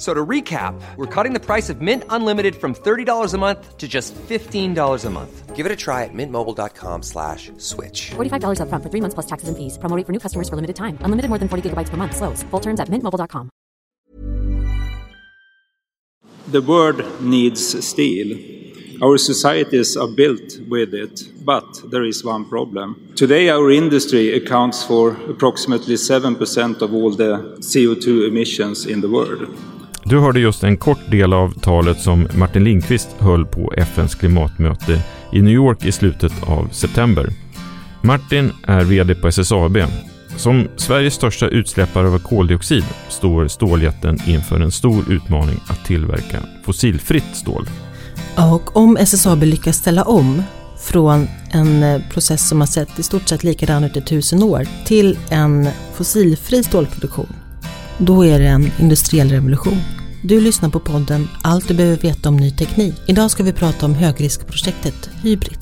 So to recap, we're cutting the price of Mint Unlimited from $30 a month to just $15 a month. Give it a try at mintmobile.com slash switch. $45 upfront for three months plus taxes and fees. Promoting for new customers for limited time. Unlimited more than 40 gigabytes per month. Slows. Full terms at mintmobile.com. The world needs steel. Our societies are built with it, but there is one problem. Today, our industry accounts for approximately 7% of all the CO2 emissions in the world. Du hörde just en kort del av talet som Martin Lindqvist höll på FNs klimatmöte i New York i slutet av september. Martin är VD på SSAB. Som Sveriges största utsläppare av koldioxid står ståljätten inför en stor utmaning att tillverka fossilfritt stål. Och om SSAB lyckas ställa om från en eh, process som har sett i stort sett likadan ut i tusen år till en fossilfri stålproduktion, då är det en industriell revolution. Du lyssnar på podden Allt du behöver veta om ny teknik. Idag ska vi prata om högriskprojektet Hybrid.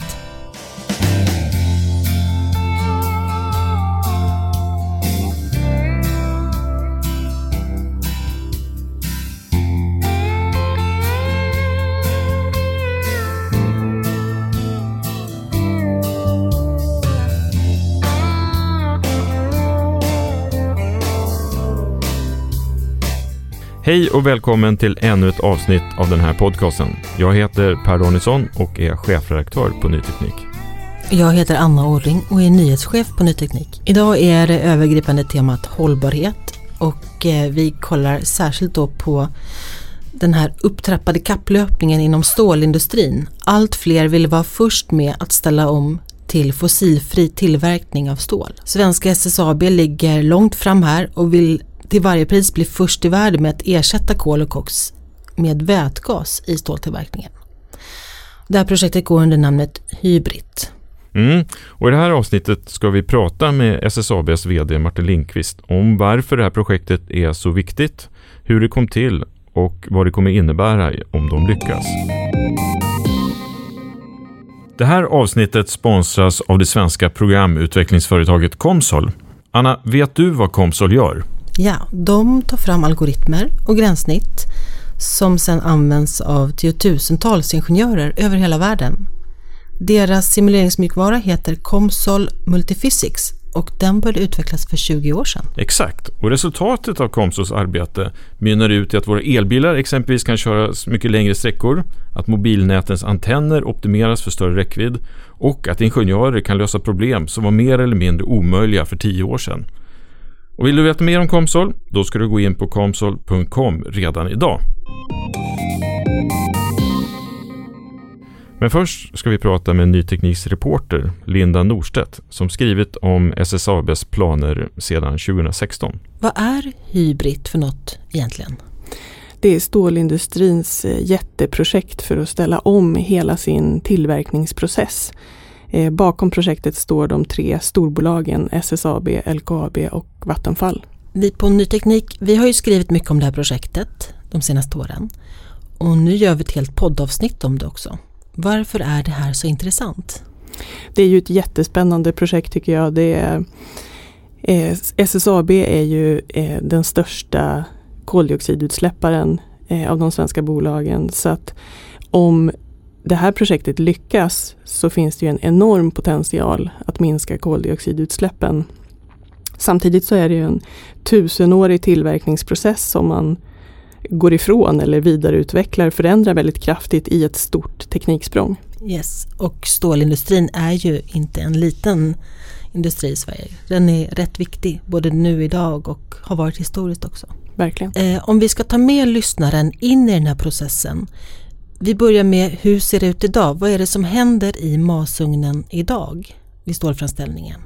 Hej och välkommen till ännu ett avsnitt av den här podcasten. Jag heter Per Danielsson och är chefredaktör på Ny Teknik. Jag heter Anna Orring och är nyhetschef på Ny Teknik. Idag är det övergripande temat hållbarhet och eh, vi kollar särskilt då på den här upptrappade kapplöpningen inom stålindustrin. Allt fler vill vara först med att ställa om till fossilfri tillverkning av stål. Svenska SSAB ligger långt fram här och vill till varje pris bli först i världen med att ersätta kol och koks med vätgas i ståltillverkningen. Det här projektet går under namnet Hybrid. Mm. Och I det här avsnittet ska vi prata med SSABs VD Martin Lindqvist om varför det här projektet är så viktigt, hur det kom till och vad det kommer innebära om de lyckas. Det här avsnittet sponsras av det svenska programutvecklingsföretaget Comsol. Anna, vet du vad Comsol gör? Ja, de tar fram algoritmer och gränssnitt som sedan används av tiotusentals ingenjörer över hela världen. Deras simuleringsmjukvara heter Comsol Multiphysics och den började utvecklas för 20 år sedan. Exakt, och resultatet av Comsols arbete mynnar ut i att våra elbilar exempelvis kan köras mycket längre sträckor, att mobilnätens antenner optimeras för större räckvidd och att ingenjörer kan lösa problem som var mer eller mindre omöjliga för 10 år sedan. Och vill du veta mer om Comsol? Då ska du gå in på comsol.com redan idag. Men först ska vi prata med Ny Tekniks reporter Linda Norstedt som skrivit om SSABs planer sedan 2016. Vad är Hybrid för något egentligen? Det är stålindustrins eh, jätteprojekt för att ställa om hela sin tillverkningsprocess. Eh, bakom projektet står de tre storbolagen SSAB, LKAB och Vattenfall. Vi på Ny Teknik, vi har ju skrivit mycket om det här projektet de senaste åren. Och nu gör vi ett helt poddavsnitt om det också. Varför är det här så intressant? Det är ju ett jättespännande projekt tycker jag. Det är, eh, SSAB är ju eh, den största koldioxidutsläpparen eh, av de svenska bolagen. Så att om det här projektet lyckas så finns det ju en enorm potential att minska koldioxidutsläppen. Samtidigt så är det ju en tusenårig tillverkningsprocess som man går ifrån eller vidareutvecklar, förändrar väldigt kraftigt i ett stort tekniksprång. Yes, och stålindustrin är ju inte en liten industri i Sverige. Den är rätt viktig både nu idag och har varit historiskt också. Verkligen. Eh, om vi ska ta med lyssnaren in i den här processen. Vi börjar med hur ser det ut idag? Vad är det som händer i masugnen idag vid stålframställningen?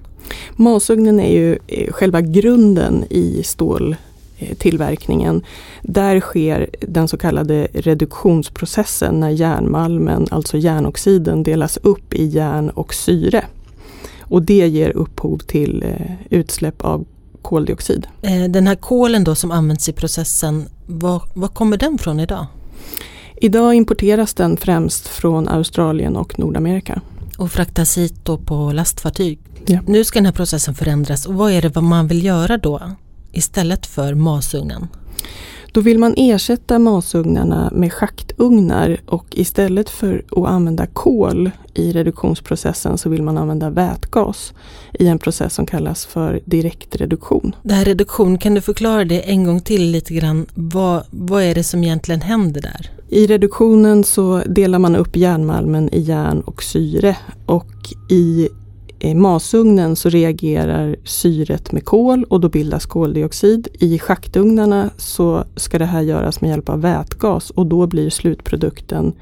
Masugnen är ju eh, själva grunden i ståltillverkningen. Där sker den så kallade reduktionsprocessen när järnmalmen, alltså järnoxiden, delas upp i järn och syre. Och det ger upphov till eh, utsläpp av koldioxid. Eh, den här kolen då som används i processen, var, var kommer den från idag? Idag importeras den främst från Australien och Nordamerika. Och fraktas hit då på lastfartyg. Ja. Nu ska den här processen förändras och vad är det vad man vill göra då istället för masugnen? Då vill man ersätta masugnarna med schaktugnar och istället för att använda kol i reduktionsprocessen så vill man använda vätgas i en process som kallas för direktreduktion. Det här reduktion, kan du förklara det en gång till lite grann? Vad, vad är det som egentligen händer där? I reduktionen så delar man upp järnmalmen i järn och syre och i masugnen så reagerar syret med kol och då bildas koldioxid. I schaktugnarna så ska det här göras med hjälp av vätgas och då blir slutprodukten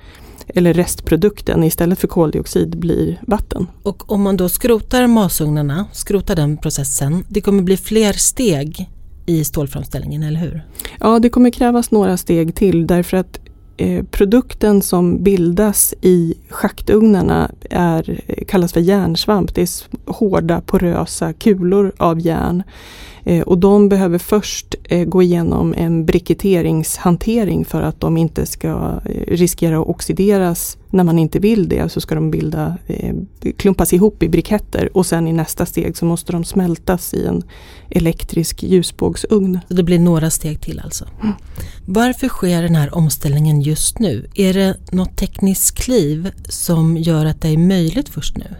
eller restprodukten istället för koldioxid blir vatten. Och om man då skrotar masugnarna, skrotar den processen, det kommer bli fler steg i stålframställningen, eller hur? Ja, det kommer krävas några steg till därför att Eh, produkten som bildas i schaktugnarna är, eh, kallas för järnsvamp. Det är hårda porösa kulor av järn. Eh, och de behöver först gå igenom en briketteringshantering för att de inte ska riskera att oxideras när man inte vill det. Så ska de bilda, eh, klumpas ihop i briketter och sen i nästa steg så måste de smältas i en elektrisk ljusbågsugn. Så det blir några steg till alltså. Mm. Varför sker den här omställningen just nu? Är det något tekniskt kliv som gör att det är möjligt först nu?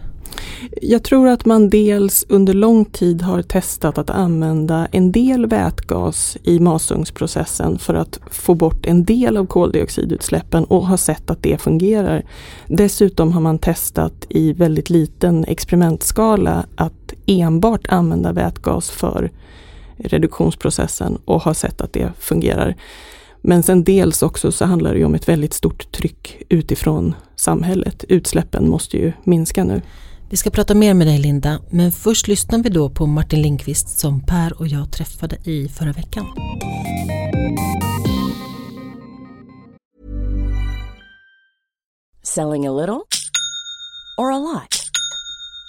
Jag tror att man dels under lång tid har testat att använda en del vätgas i masugnsprocessen för att få bort en del av koldioxidutsläppen och har sett att det fungerar. Dessutom har man testat i väldigt liten experimentskala att enbart använda vätgas för reduktionsprocessen och har sett att det fungerar. Men sen dels också så handlar det om ett väldigt stort tryck utifrån samhället. Utsläppen måste ju minska nu. Vi ska prata mer med dig Linda, men först lyssnar vi då på Martin Lindqvist som Per och jag träffade i förra veckan. Selling a little or a lot?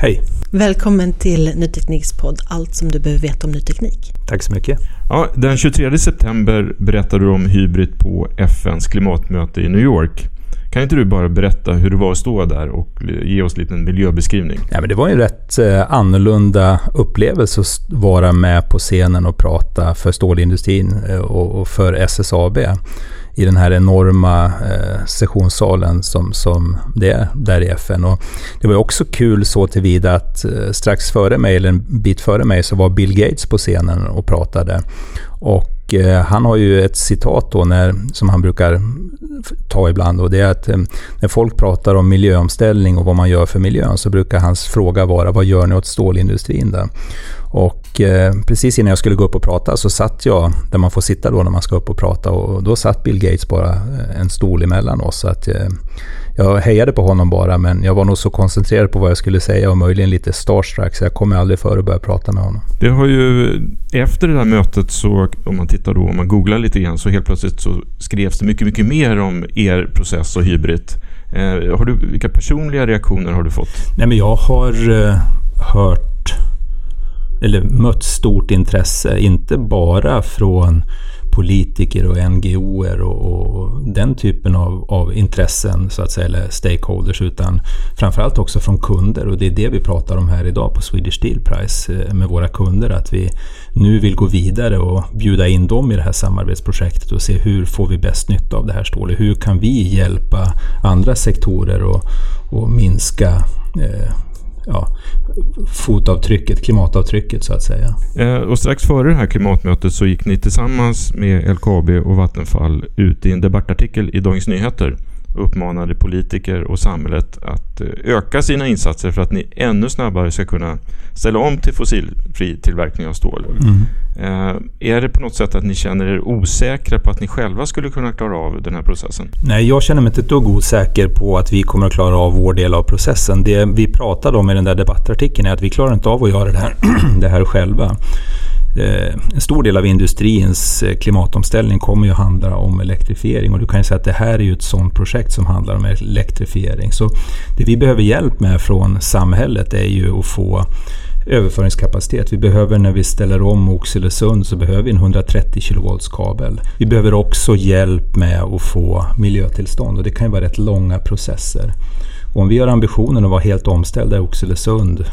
Hej! Välkommen till Ny Tekniks podd Allt som du behöver veta om ny teknik. Tack så mycket. Ja, den 23 september berättade du om Hybrid på FNs klimatmöte i New York. Kan inte du bara berätta hur det var att stå där och ge oss en liten miljöbeskrivning? Ja, men det var en rätt eh, annorlunda upplevelse att vara med på scenen och prata för stålindustrin eh, och, och för SSAB i den här enorma eh, sessionssalen som, som det är där i FN. Och det var också kul så tillvida att eh, strax före mig, eller en bit före mig, så var Bill Gates på scenen och pratade. Och eh, han har ju ett citat då när, som han brukar ta ibland och det är att eh, när folk pratar om miljöomställning och vad man gör för miljön så brukar hans fråga vara vad gör ni åt stålindustrin där? Och eh, precis innan jag skulle gå upp och prata så satt jag där man får sitta då när man ska upp och prata och då satt Bill Gates bara eh, en stol emellan oss. Så att, eh, jag hejade på honom bara men jag var nog så koncentrerad på vad jag skulle säga och möjligen lite starstruck så jag kom aldrig före att börja prata med honom. Det har ju efter det där mötet så om man tittar då, om man googlar lite grann så helt plötsligt så skrevs det mycket, mycket mer om er process och hybrid. Eh, har du, vilka personliga reaktioner har du fått? Nej men jag har eh, hört eller mött stort intresse, inte bara från politiker och NGOer och, och den typen av, av, intressen, så att säga, eller stakeholders, utan framförallt också från kunder. Och det är det vi pratar om här idag på Swedish Steel Price eh, med våra kunder, att vi nu vill gå vidare och bjuda in dem i det här samarbetsprojektet och se hur får vi bäst nytta av det här stålet? Hur kan vi hjälpa andra sektorer och, och minska eh, ja, fotavtrycket, klimatavtrycket så att säga. Eh, och strax före det här klimatmötet så gick ni tillsammans med LKAB och Vattenfall ut i en debattartikel i Dagens Nyheter uppmanade politiker och samhället att eh, öka sina insatser för att ni ännu snabbare ska kunna ställa om till fossilfri tillverkning av stål. Mm. Eh, är det på något sätt att ni känner er osäkra på att ni själva skulle kunna klara av den här processen? Nej, jag känner mig inte ett dugg osäker på att vi kommer att klara av vår del av processen. Det vi pratade om i den där debattartikeln är att vi klarar inte av att göra det här, det här själva. Eh, en stor del av industrins eh, klimatomställning kommer ju handla om elektrifiering och du kan ju säga att det här är ju ett sådant projekt som handlar om elektrifiering. Så det vi behöver hjälp med från samhället är ju att få överföringskapacitet. Vi behöver när vi ställer om Oxelösund så behöver vi en 130 kilovolts kabel. Vi behöver också hjälp med att få miljötillstånd och det kan ju vara rätt långa processer. Och om vi har ambitionen att vara helt omställda i Oxelösund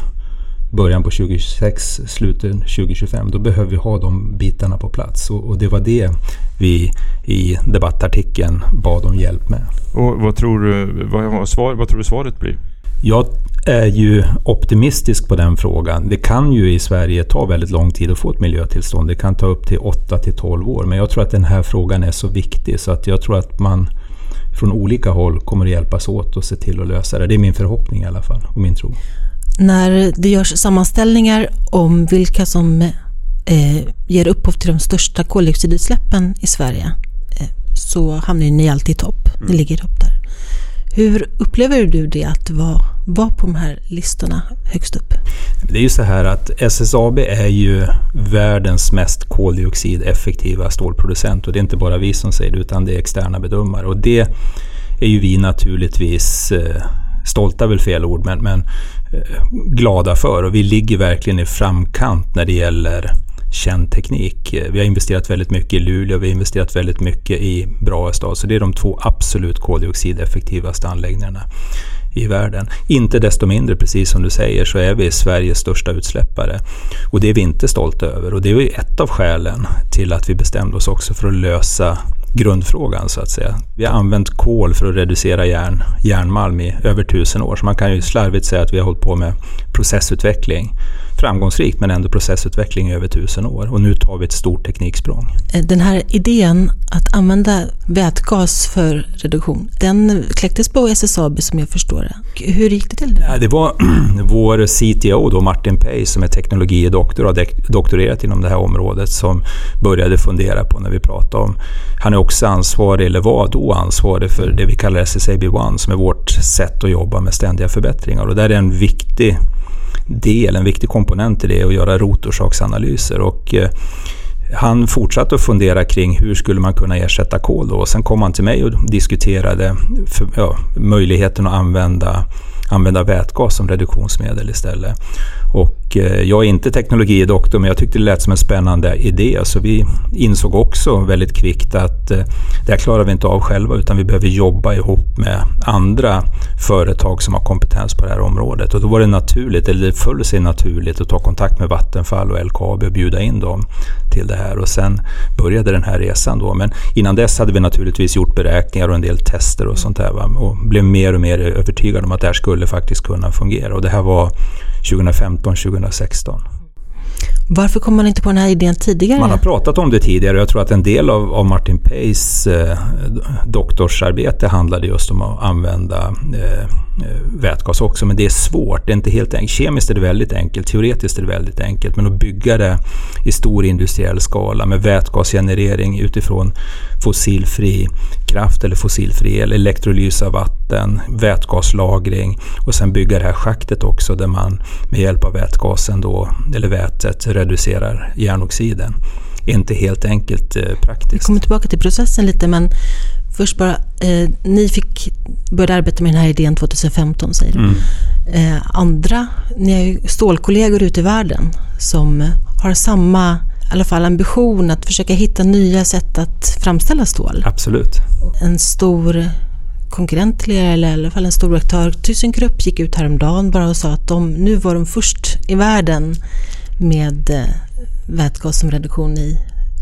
början på 2026, slutet 2025, då behöver vi ha de bitarna på plats. Och, och, det var det vi i debattartikeln bad om hjälp med. Och vad tror du, vad, svar, vad tror du svaret blir? Jag är ju optimistisk på den frågan. Det kan ju i Sverige ta väldigt lång tid att få ett miljötillstånd. Det kan ta upp till 8 till 12 år. Men jag tror att den här frågan är så viktig så att jag tror att man från olika håll kommer att hjälpas åt och se till att lösa det. Det är min förhoppning i alla fall och min tro när det görs sammanställningar om vilka som eh, ger upphov till de största koldioxidutsläppen i Sverige eh, så hamnar ni alltid i topp. Ni mm. ligger i topp där. Hur upplever du det att vara, vara på de här listorna högst upp? Det är ju så här att SSAB är ju världens mest koldioxideffektiva stålproducent och det är inte bara vi som säger det utan det är externa bedömare och det är ju vi naturligtvis eh, stolta är väl fel ord, men, men Eh, glada för. Och vi ligger verkligen i framkant när det gäller känd teknik. Eh, vi har investerat väldigt mycket i Luleå, vi har investerat väldigt mycket i Brahestad. Så det är de två absolut koldioxideffektivaste anläggningarna i världen. Inte desto mindre, precis som du säger, så är vi Sveriges största utsläppare. Och det är vi inte stolta över. Och det är ett av skälen till att vi bestämde oss också för att lösa grundfrågan så att säga. Vi har använt kol för att reducera järn, järnmalm i över tusen år. Så man kan ju slarvigt säga att vi har hållit på med processutveckling framgångsrikt men ändå processutveckling i över tusen år. Och nu tar vi ett stort tekniksprång. Eh, den här idén att använda vätgas för reduktion, den kläcktes på SSAB som jag förstår det. Hur gick det till? Det, ja, det var vår CTO då, Martin Pei som är teknologidoktor och har doktorerat inom det här området som började fundera på när vi pratade om... Han är också ansvarig, eller var då ansvarig för det vi kallar SSAB One som är vårt sätt att jobba med ständiga förbättringar. Och där är en viktig del, en viktig komponent komponent i det och göra rotorsaksanalyser. Och, eh, han fortsatte att fundera kring hur skulle man kunna ersätta kol då. Och sen kom han till mig och diskuterade för, ja, möjligheten att använda, använda vätgas som reduktionsmedel istället. Och eh, jag är inte teknologidoktor men jag tyckte det lät som en spännande idé. Så vi insåg också väldigt kvickt att eh, det här klarar vi inte av själva utan vi behöver jobba ihop med andra företag som har kompetens på det här området. Och då var det naturligt, eller det föll sig naturligt att ta kontakt med Vattenfall och LKAB och bjuda in dem till det här. Och sen började den här resan då. Men innan dess hade vi naturligtvis gjort beräkningar och en del tester och sånt där. Va? Och blev mer och mer övertygade om att det här skulle faktiskt kunna fungera. Och det här var 2015. 2015-2016. Varför kom man inte på den här idén tidigare? Man har pratat om det tidigare. Jag tror att en del av, av Martin Pays eh, doktorsarbete handlade just om att använda eh, vätgas också. Men det är svårt. Det är inte helt enkelt. Kemiskt är det väldigt enkelt. Teoretiskt är det väldigt enkelt. Men att bygga det i stor industriell skala med vätgasgenerering utifrån fossilfri kraft eller fossilfri el, elektrolys av vatten, vätgaslagring och sen bygga det här schaktet också där man med hjälp av vätgasen då, eller vätet reducerar järnoxiden. Inte helt enkelt eh, praktiskt. Vi kommer tillbaka till processen lite men först bara, eh, ni fick började arbeta med den här idén 2015 säger du. Mm. Eh, andra, ni har ju stålkollegor ute i världen som har samma i alla fall ambition att försöka hitta nya sätt att framställa stål. Absolut. En stor konkurrent till er, eller i alla fall en stor aktör, ThyssenKrupp, gick ut häromdagen bara och sa att de, nu var de först i världen med eh, vätgas som reduktion i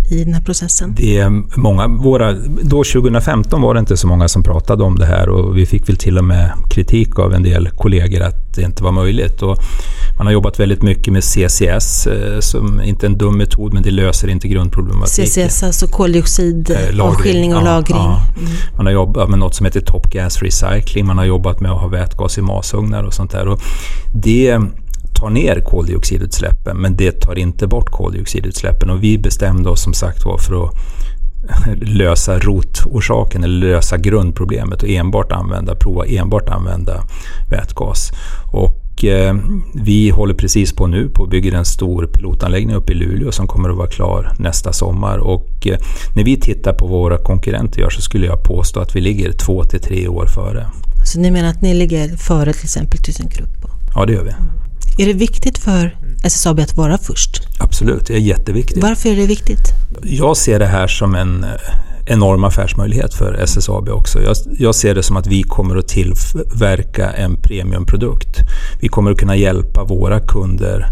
i den här processen? Det är många, våra, då 2015 var det inte så många som pratade om det här och vi fick väl till och med kritik av en del kollegor att det inte var möjligt. Och man har jobbat väldigt mycket med CCS, eh, som inte är en dum metod men det löser inte grundproblematiken. CCS, alltså koldioxidavskiljning eh, och ja, lagring. Ja. Mm. Man har jobbat med något som heter Top Gas Recycling, man har jobbat med att ha vätgas i masugnar och sånt där. Och det tar ner koldioxidutsläppen men det tar inte bort koldioxidutsläppen och vi bestämde oss som sagt var för att lösa rotorsaken eller lösa grundproblemet och enbart använda, prova enbart använda vätgas. Och eh, vi håller precis på nu på att bygga en stor pilotanläggning uppe i Luleå som kommer att vara klar nästa sommar. Och eh, när vi tittar på vad våra konkurrenter gör så skulle jag påstå att vi ligger två till tre år före. Så ni menar att ni ligger före till exempel ThyssenKrupp? Ja, det gör vi. Mm. Är det viktigt för SSAB att vara först? Absolut, det är jätteviktigt. Varför är det viktigt? Jag ser det här som en eh, enorm affärsmöjlighet för SSAB också. Jag, jag, ser det som att vi kommer att tillverka en premiumprodukt. Vi kommer att kunna hjälpa våra kunder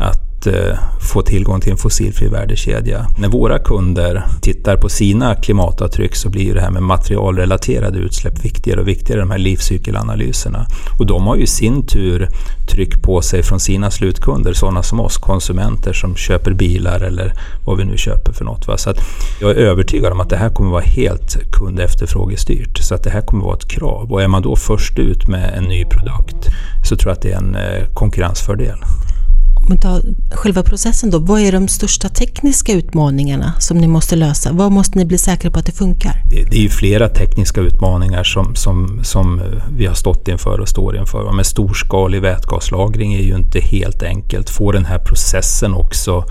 att eh, få tillgång till en fossilfri värdekedja. När våra kunder tittar på sina klimatavtryck så blir det här med materialrelaterade utsläpp viktigare och viktigare, de här livscykelanalyserna. Och de har ju i sin tur tryck på sig från sina slutkunder, sådana som oss, konsumenter som köper bilar eller vad vi nu köper för något. Va? Så att jag är övertygad om att det här kommer vara helt kundefterfrågestyrt. Så att det här kommer vara ett krav. Och är man då först ut med en ny produkt så tror jag att det är en eh, konkurrensfördel tar själva processen då, vad är de största tekniska utmaningarna som ni måste lösa? Vad måste ni bli säkra på att det funkar? Det, det är ju flera tekniska utmaningar som, som, som eh, vi har stått inför och står inför. Men storskalig vätgaslagring är ju inte helt enkelt. Få den här processen också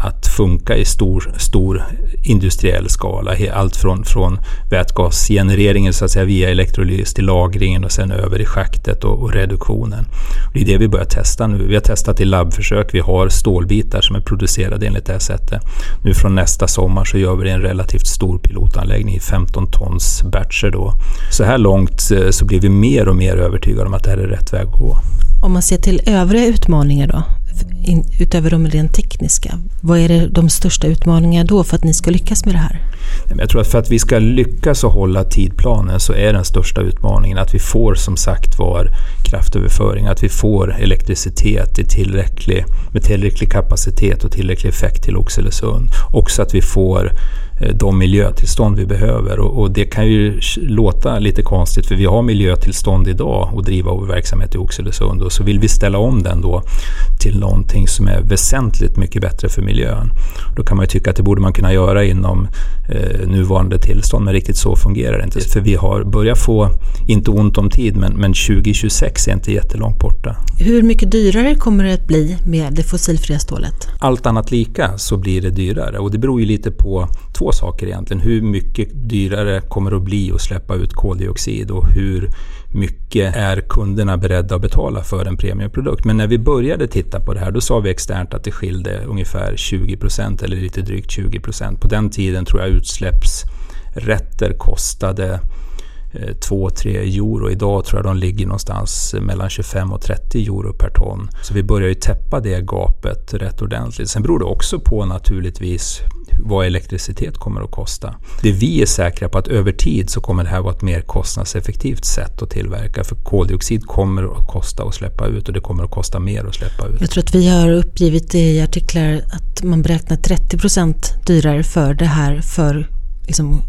att funka i stor, stor industriell skala. Allt från, från vätgasgenereringen så att säga via elektrolys till lagringen och sen över i schaktet och, och reduktionen. Det är det vi börjar testa nu. Vi har testat i labbförsök. Vi har stålbitar som är producerade enligt det här sättet. Nu från nästa sommar så gör vi det i en relativt stor pilotanläggning i 15 tons batcher då. Så här långt så blir vi mer och mer övertygade om att det här är rätt väg att gå. Om man ser till övriga utmaningar då, utöver de rent tekniska, vad är det de största utmaningarna då för att ni ska lyckas med det här? Jag tror att för att vi ska lyckas och hålla tidplanen så är den största utmaningen att vi får som sagt var kraftöverföring, att vi får elektricitet i tillräcklig, med tillräcklig kapacitet och tillräcklig effekt till Oxelösund. Också att vi får de miljötillstånd vi behöver. Och, och, det kan ju låta lite konstigt för vi har miljötillstånd idag att driva vår verksamhet i Oxelösund och så vill vi ställa om den då till någonting som är väsentligt mycket bättre för miljön. Då kan man ju tycka att det borde man kunna göra inom eh, nuvarande tillstånd men riktigt så fungerar det inte. För vi har börjat få, inte ont om tid, men, men 2026 är inte jättelångt borta. Hur mycket dyrare kommer det att bli med det fossilfria stålet? Allt annat lika så blir det dyrare och det beror ju lite på två saker egentligen. Hur mycket dyrare kommer det att bli att släppa ut koldioxid och hur mycket är kunderna beredda att betala för en premiumprodukt. Men när vi började titta på det här då sa vi externt att det skilde ungefär 20 procent eller lite drygt 20 procent. På den tiden tror jag utsläppsrätter kostade Eh, 2-3 euro. Idag tror jag de ligger någonstans mellan 25 och 30 euro per ton. Så vi börjar ju täppa det gapet rätt ordentligt. Sen beror det också på naturligtvis vad elektricitet kommer att kosta. Det vi är säkra på att över tid så kommer det här vara ett mer kostnadseffektivt sätt att tillverka. För koldioxid kommer att kosta att släppa ut och det kommer att kosta mer att släppa ut. Jag tror att vi har uppgivit i artiklar att man beräknar 30 procent dyrare för det här för liksom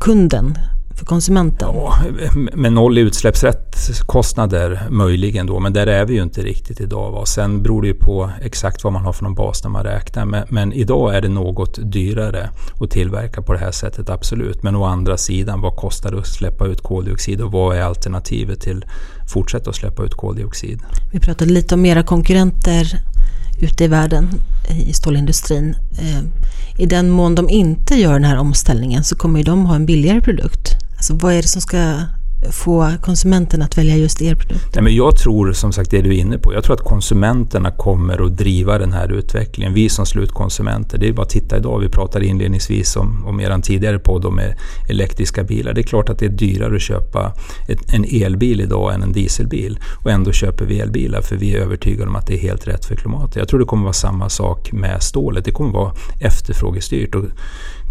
kunden för konsumenten? Ja, med noll i utsläppsrättskostnader möjligen då, men där är vi ju inte riktigt idag. Va? Sen beror det ju på exakt vad man har för någon bas när man räknar. Men, men, idag är det något dyrare att tillverka på det här sättet, absolut. Men å andra sidan, vad kostar det att släppa ut koldioxid och vad är alternativet till att fortsätta att släppa ut koldioxid? Vi pratade lite om era konkurrenter ute i världen i stålindustrin. Eh, I den mån de inte gör den här omställningen så kommer de ha en billigare produkt. Alltså vad är det som ska få konsumenten att välja just er produkt? Nej, men jag tror som sagt det du är inne på. Jag tror att konsumenterna kommer att driva den här utvecklingen. Vi som slutkonsumenter, det är bara att titta idag. Vi pratade inledningsvis om, om er tidigare podd om e- elektriska bilar. Det är klart att det är dyrare att köpa ett, en elbil idag än en dieselbil. Och ändå köper vi elbilar för vi är övertygade om att det är helt rätt för klimatet. Jag tror det kommer vara samma sak med stålet. Det kommer vara efterfrågestyrt. Och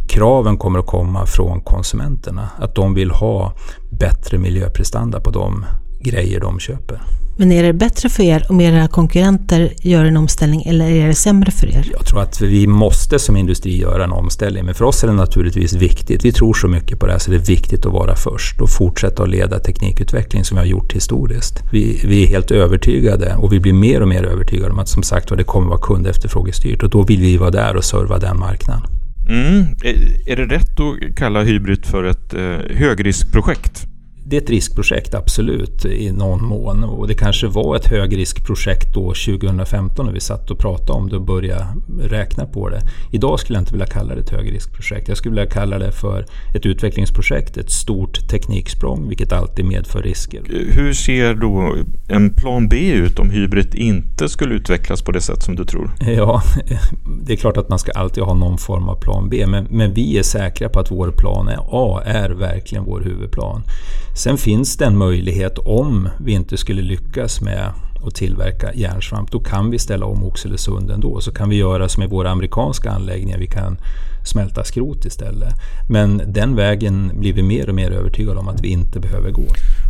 kraven kommer att komma från konsumenterna. Att de vill ha bättre miljöprestanda på de grejer de köper. Men är det bättre för er om era konkurrenter gör en omställning eller är det sämre för er? Jag tror att vi måste som industri göra en omställning. Men för oss är det naturligtvis viktigt. Vi tror så mycket på det här så det är viktigt att vara först och fortsätta att leda teknikutveckling som vi har gjort historiskt. Vi, vi är helt övertygade och vi blir mer och mer övertygade om att som sagt det kommer att vara kundefterfrågestyrt och då vill vi vara där och serva den marknaden. Mm. Är det rätt att kalla Hybrid för ett eh, högriskprojekt? Det är ett riskprojekt, absolut, i någon mån. Och det kanske var ett högriskprojekt då 2015 när vi satt och pratade om det och började räkna på det. Idag skulle jag inte vilja kalla det ett högriskprojekt. Jag skulle vilja kalla det för ett utvecklingsprojekt, ett stort tekniksprång, vilket alltid medför risker. Hur ser då en plan B ut om hybrid inte skulle utvecklas på det sätt som du tror? Ja, det är klart att man ska alltid ha någon form av plan B, men, men vi är säkra på att vår plan A är verkligen vår huvudplan. Sen finns det en möjlighet om vi inte skulle lyckas med att tillverka järnsvamp. Då kan vi ställa om Oxelösund ändå. Så kan vi göra som i våra amerikanska anläggningar. Vi kan smälta skrot istället. Men den vägen blir vi mer och mer övertygade om att vi inte behöver gå.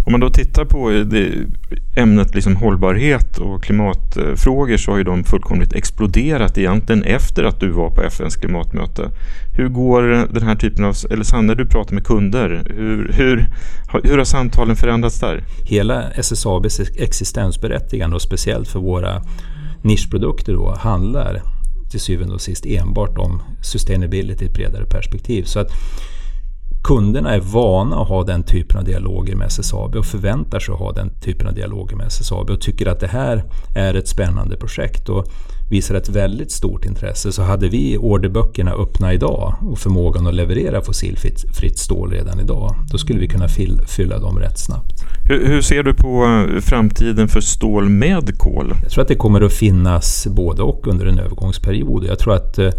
Om man då tittar på det, ämnet liksom hållbarhet och klimatfrågor så har ju de fullkomligt exploderat egentligen efter att du var på FNs klimatmöte. Hur går den här typen av, eller Sanne du pratar med kunder, hur, hur, hur har samtalen förändrats där? Hela SSABs existensberättigande och speciellt för våra nischprodukter då handlar till syvende och sist enbart om sustainability i ett bredare perspektiv. Så att kunderna är vana att ha den typen av dialoger med SSAB och förväntar sig att ha den typen av dialoger med SSAB och tycker att det här är ett spännande projekt. Och visar ett väldigt stort intresse så hade vi orderböckerna öppna idag och förmågan att leverera fossilfritt stål redan idag, då skulle vi kunna fylla dem rätt snabbt. Hur, hur, ser du på eh, framtiden för stål med kol? Jag tror att det kommer att finnas både och under en övergångsperiod. Jag tror att eh,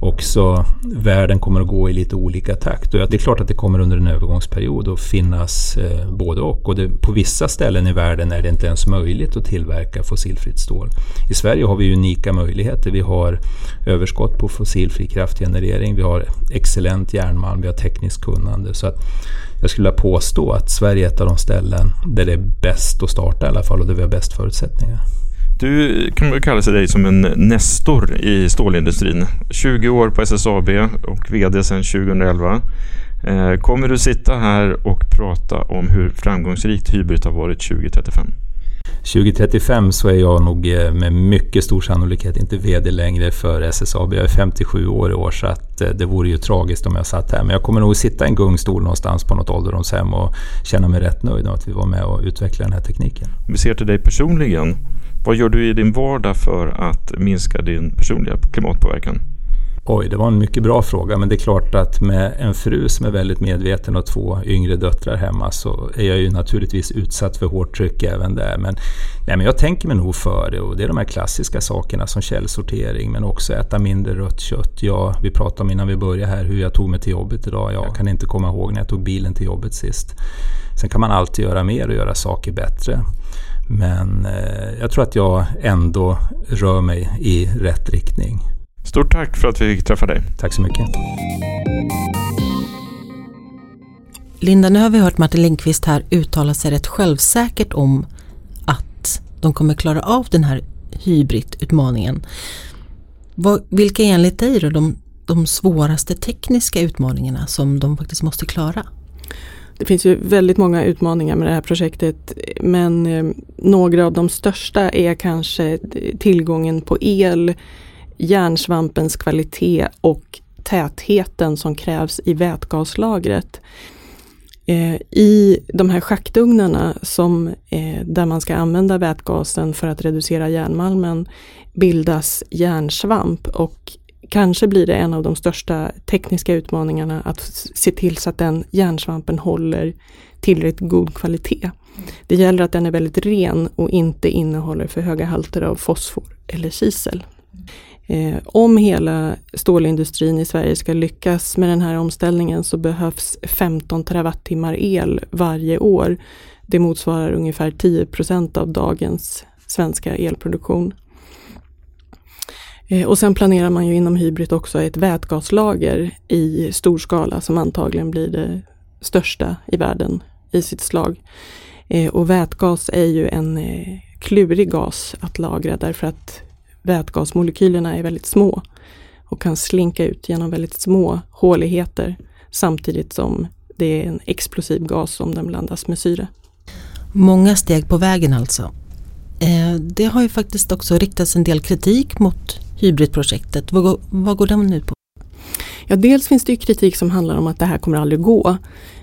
också världen kommer att gå i lite olika takt. Och det är klart att det kommer under en övergångsperiod att finnas eh, både och. och det, på vissa ställen i världen är det inte ens möjligt att tillverka fossilfritt stål. I Sverige har vi unika möjligheter. Vi har överskott på fossilfri kraftgenerering, vi har excellent järnmalm, vi har tekniskt kunnande. Så att jag skulle vilja påstå att Sverige är ett av de ställen där det är bäst att starta i alla fall och där vi har bäst förutsättningar. Du kan väl kalla sig dig som en nestor i stålindustrin. 20 år på SSAB och VD sedan 2011. Eh, kommer du sitta här och prata om hur framgångsrikt Hybrid har varit 2035? 2035 så är jag nog eh, med mycket stor sannolikhet inte VD längre för SSAB. Jag är 57 år i år så att eh, det vore ju tragiskt om jag satt här. Men jag kommer nog sitta i en gungstol någonstans på något ålderdomshem och känna mig rätt nöjd med att vi var med och utvecklade den här tekniken. Om vi ser till dig personligen. Vad gör du i din vardag för att minska din personliga klimatpåverkan? Oj, det var en mycket bra fråga. Men det är klart att med en fru som är väldigt medveten och två yngre döttrar hemma så är jag ju naturligtvis utsatt för hårt tryck även där. Men, nej, men jag tänker mig nog för det och det är de här klassiska sakerna som källsortering men också äta mindre rött kött. Ja, vi pratade om innan vi började här hur jag tog mig till jobbet idag. Jag kan inte komma ihåg när jag tog bilen till jobbet sist. Sen kan man alltid göra mer och göra saker bättre. Men eh, jag tror att jag ändå rör mig i rätt riktning. Stort tack för att vi fick träffa dig. Tack så mycket. Linda, nu har vi hört Martin Lindqvist här uttala sig rätt självsäkert om att de kommer klara av den här hybridutmaningen. Vilka är enligt dig då de, de svåraste tekniska utmaningarna som de faktiskt måste klara? Det finns ju väldigt många utmaningar med det här projektet men eh, några av de största är kanske tillgången på el, järnsvampens kvalitet och tätheten som krävs i vätgaslagret. Eh, I de här schaktugnarna som, eh, där man ska använda vätgasen för att reducera järnmalmen bildas järnsvamp och kanske blir det en av de största tekniska utmaningarna att se till så att den järnsvampen håller tillräckligt god kvalitet. Det gäller att den är väldigt ren och inte innehåller för höga halter av fosfor eller kisel. Eh, om hela stålindustrin i Sverige ska lyckas med den här omställningen så behövs 15 terawattimmar el varje år. Det motsvarar ungefär 10% av dagens svenska elproduktion. Eh, och sen planerar man ju inom Hybrid också ett vätgaslager i stor skala som antagligen blir det största i världen i sitt slag. Eh, och vätgas är ju en eh, klurig gas att lagra därför att vätgasmolekylerna är väldigt små och kan slinka ut genom väldigt små håligheter samtidigt som det är en explosiv gas om den blandas med syre. Många steg på vägen alltså. Det har ju faktiskt också riktats en del kritik mot hybridprojektet. Vad, går, vad går den ut på? Ja, dels finns det kritik som handlar om att det här kommer aldrig gå.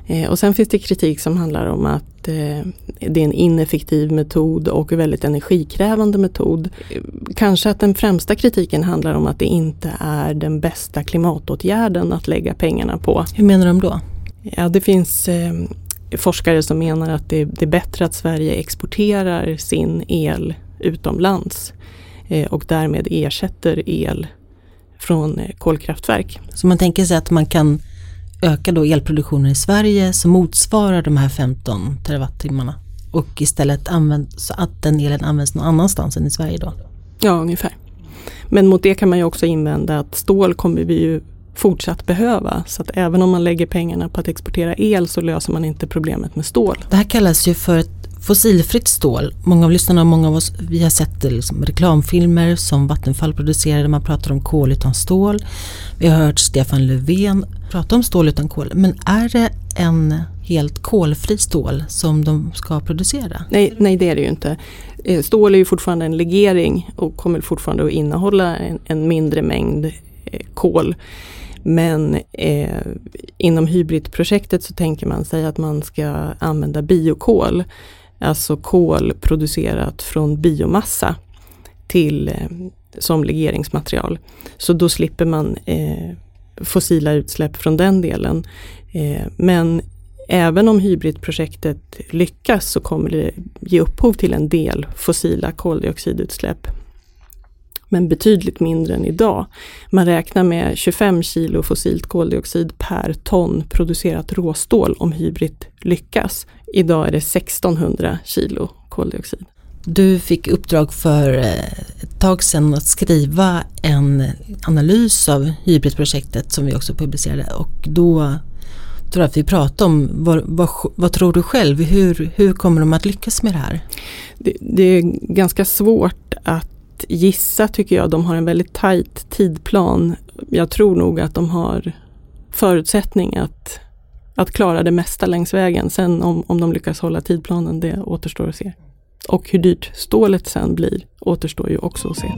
Eh, och sen finns det kritik som handlar om att eh, det är en ineffektiv metod och väldigt energikrävande metod. Kanske att den främsta kritiken handlar om att det inte är den bästa klimatåtgärden att lägga pengarna på. Hur menar de då? Ja, det finns eh, forskare som menar att det, är bättre att Sverige exporterar sin el utomlands Eh, och därmed ersätter el från eh, kolkraftverk. Så man tänker sig att man kan öka då elproduktionen i Sverige som motsvarar de här 15 terawattimmarna och istället använd, så att den elen används någon annanstans än i Sverige då? Ja, ungefär. Men mot det kan man ju också invända att stål kommer vi ju fortsatt behöva. Så att även om man lägger pengarna på att exportera el så löser man inte problemet med stål. Det här kallas ju för ett fossilfritt stål. Många av lyssnarna och många av oss vi har sett liksom reklamfilmer som Vattenfall producerar där man pratar om kol utan stål. Vi har hört Stefan Löfven prata om stål utan kol. Men är det en helt kolfri stål som de ska producera? Nej, nej det är det ju inte. Eh, stål är ju fortfarande en legering och kommer fortfarande att innehålla en, en mindre mängd eh, kol. Men eh, inom hybridprojektet så tänker man sig att man ska använda biokol, alltså kol producerat från biomassa till, eh, som legeringsmaterial. Så då slipper man eh, fossila utsläpp från den delen. Eh, men även om hybridprojektet lyckas så kommer det ge upphov till en del fossila koldioxidutsläpp. Men betydligt mindre än idag. Man räknar med 25 kilo fossilt koldioxid per ton producerat råstål om hybrid lyckas. Idag är det 1600 kilo koldioxid. Du fick uppdrag för eh, ett tag sedan att skriva en analys av hybridprojektet som vi också publicerade och då tror jag att vi pratade om vad, vad, vad, tror du själv, hur, hur kommer de att lyckas med det här? Det, det, är ganska svårt att gissa tycker jag. De har en väldigt tajt tidplan. Jag tror nog att de har förutsättning att, att klara det mesta längs vägen. Sen om, om de lyckas hålla tidplanen, det återstår att se. Och hur dyrt stålet sen blir återstår ju också att se.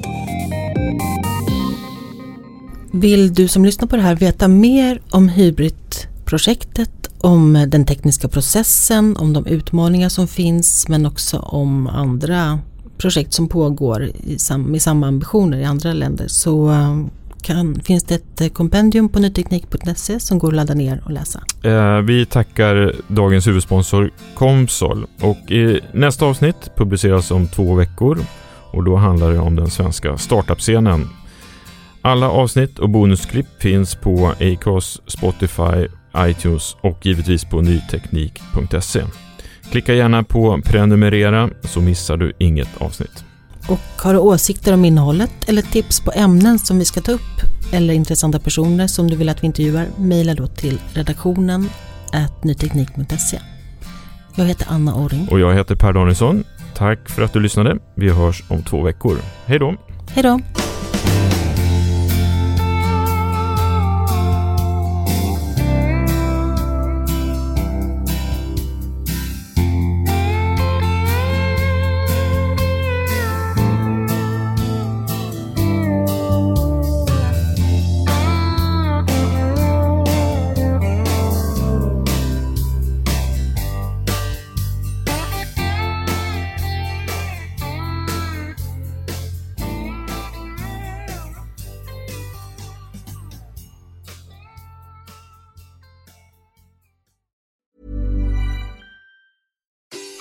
Vill du som lyssnar på det här veta mer om Hybrit-projektet, om den tekniska processen, om de utmaningar som finns men också om andra projekt som pågår i sam med samma ambitioner i andra länder så eh, kan, finns det ett eh, kompendium på nyteknik.se som går att ladda ner och läsa. Eh, vi tackar dagens huvudsponsor Comsol och i nästa avsnitt publiceras om två veckor och då handlar det om den svenska startup-scenen. Alla avsnitt och bonusklipp finns på Acast, Spotify, iTunes och givetvis på nyteknik.se. Klicka gärna på prenumerera så missar du inget avsnitt. Och har du åsikter om innehållet eller tips på ämnen som vi ska ta upp eller intressanta personer som du vill att vi intervjuar, mejla då till redaktionen nyteknik.se. Jag heter Anna Orring. Och jag heter Per Danielsson. Tack för att du lyssnade. Vi hörs om två veckor. Hej då! Hej då!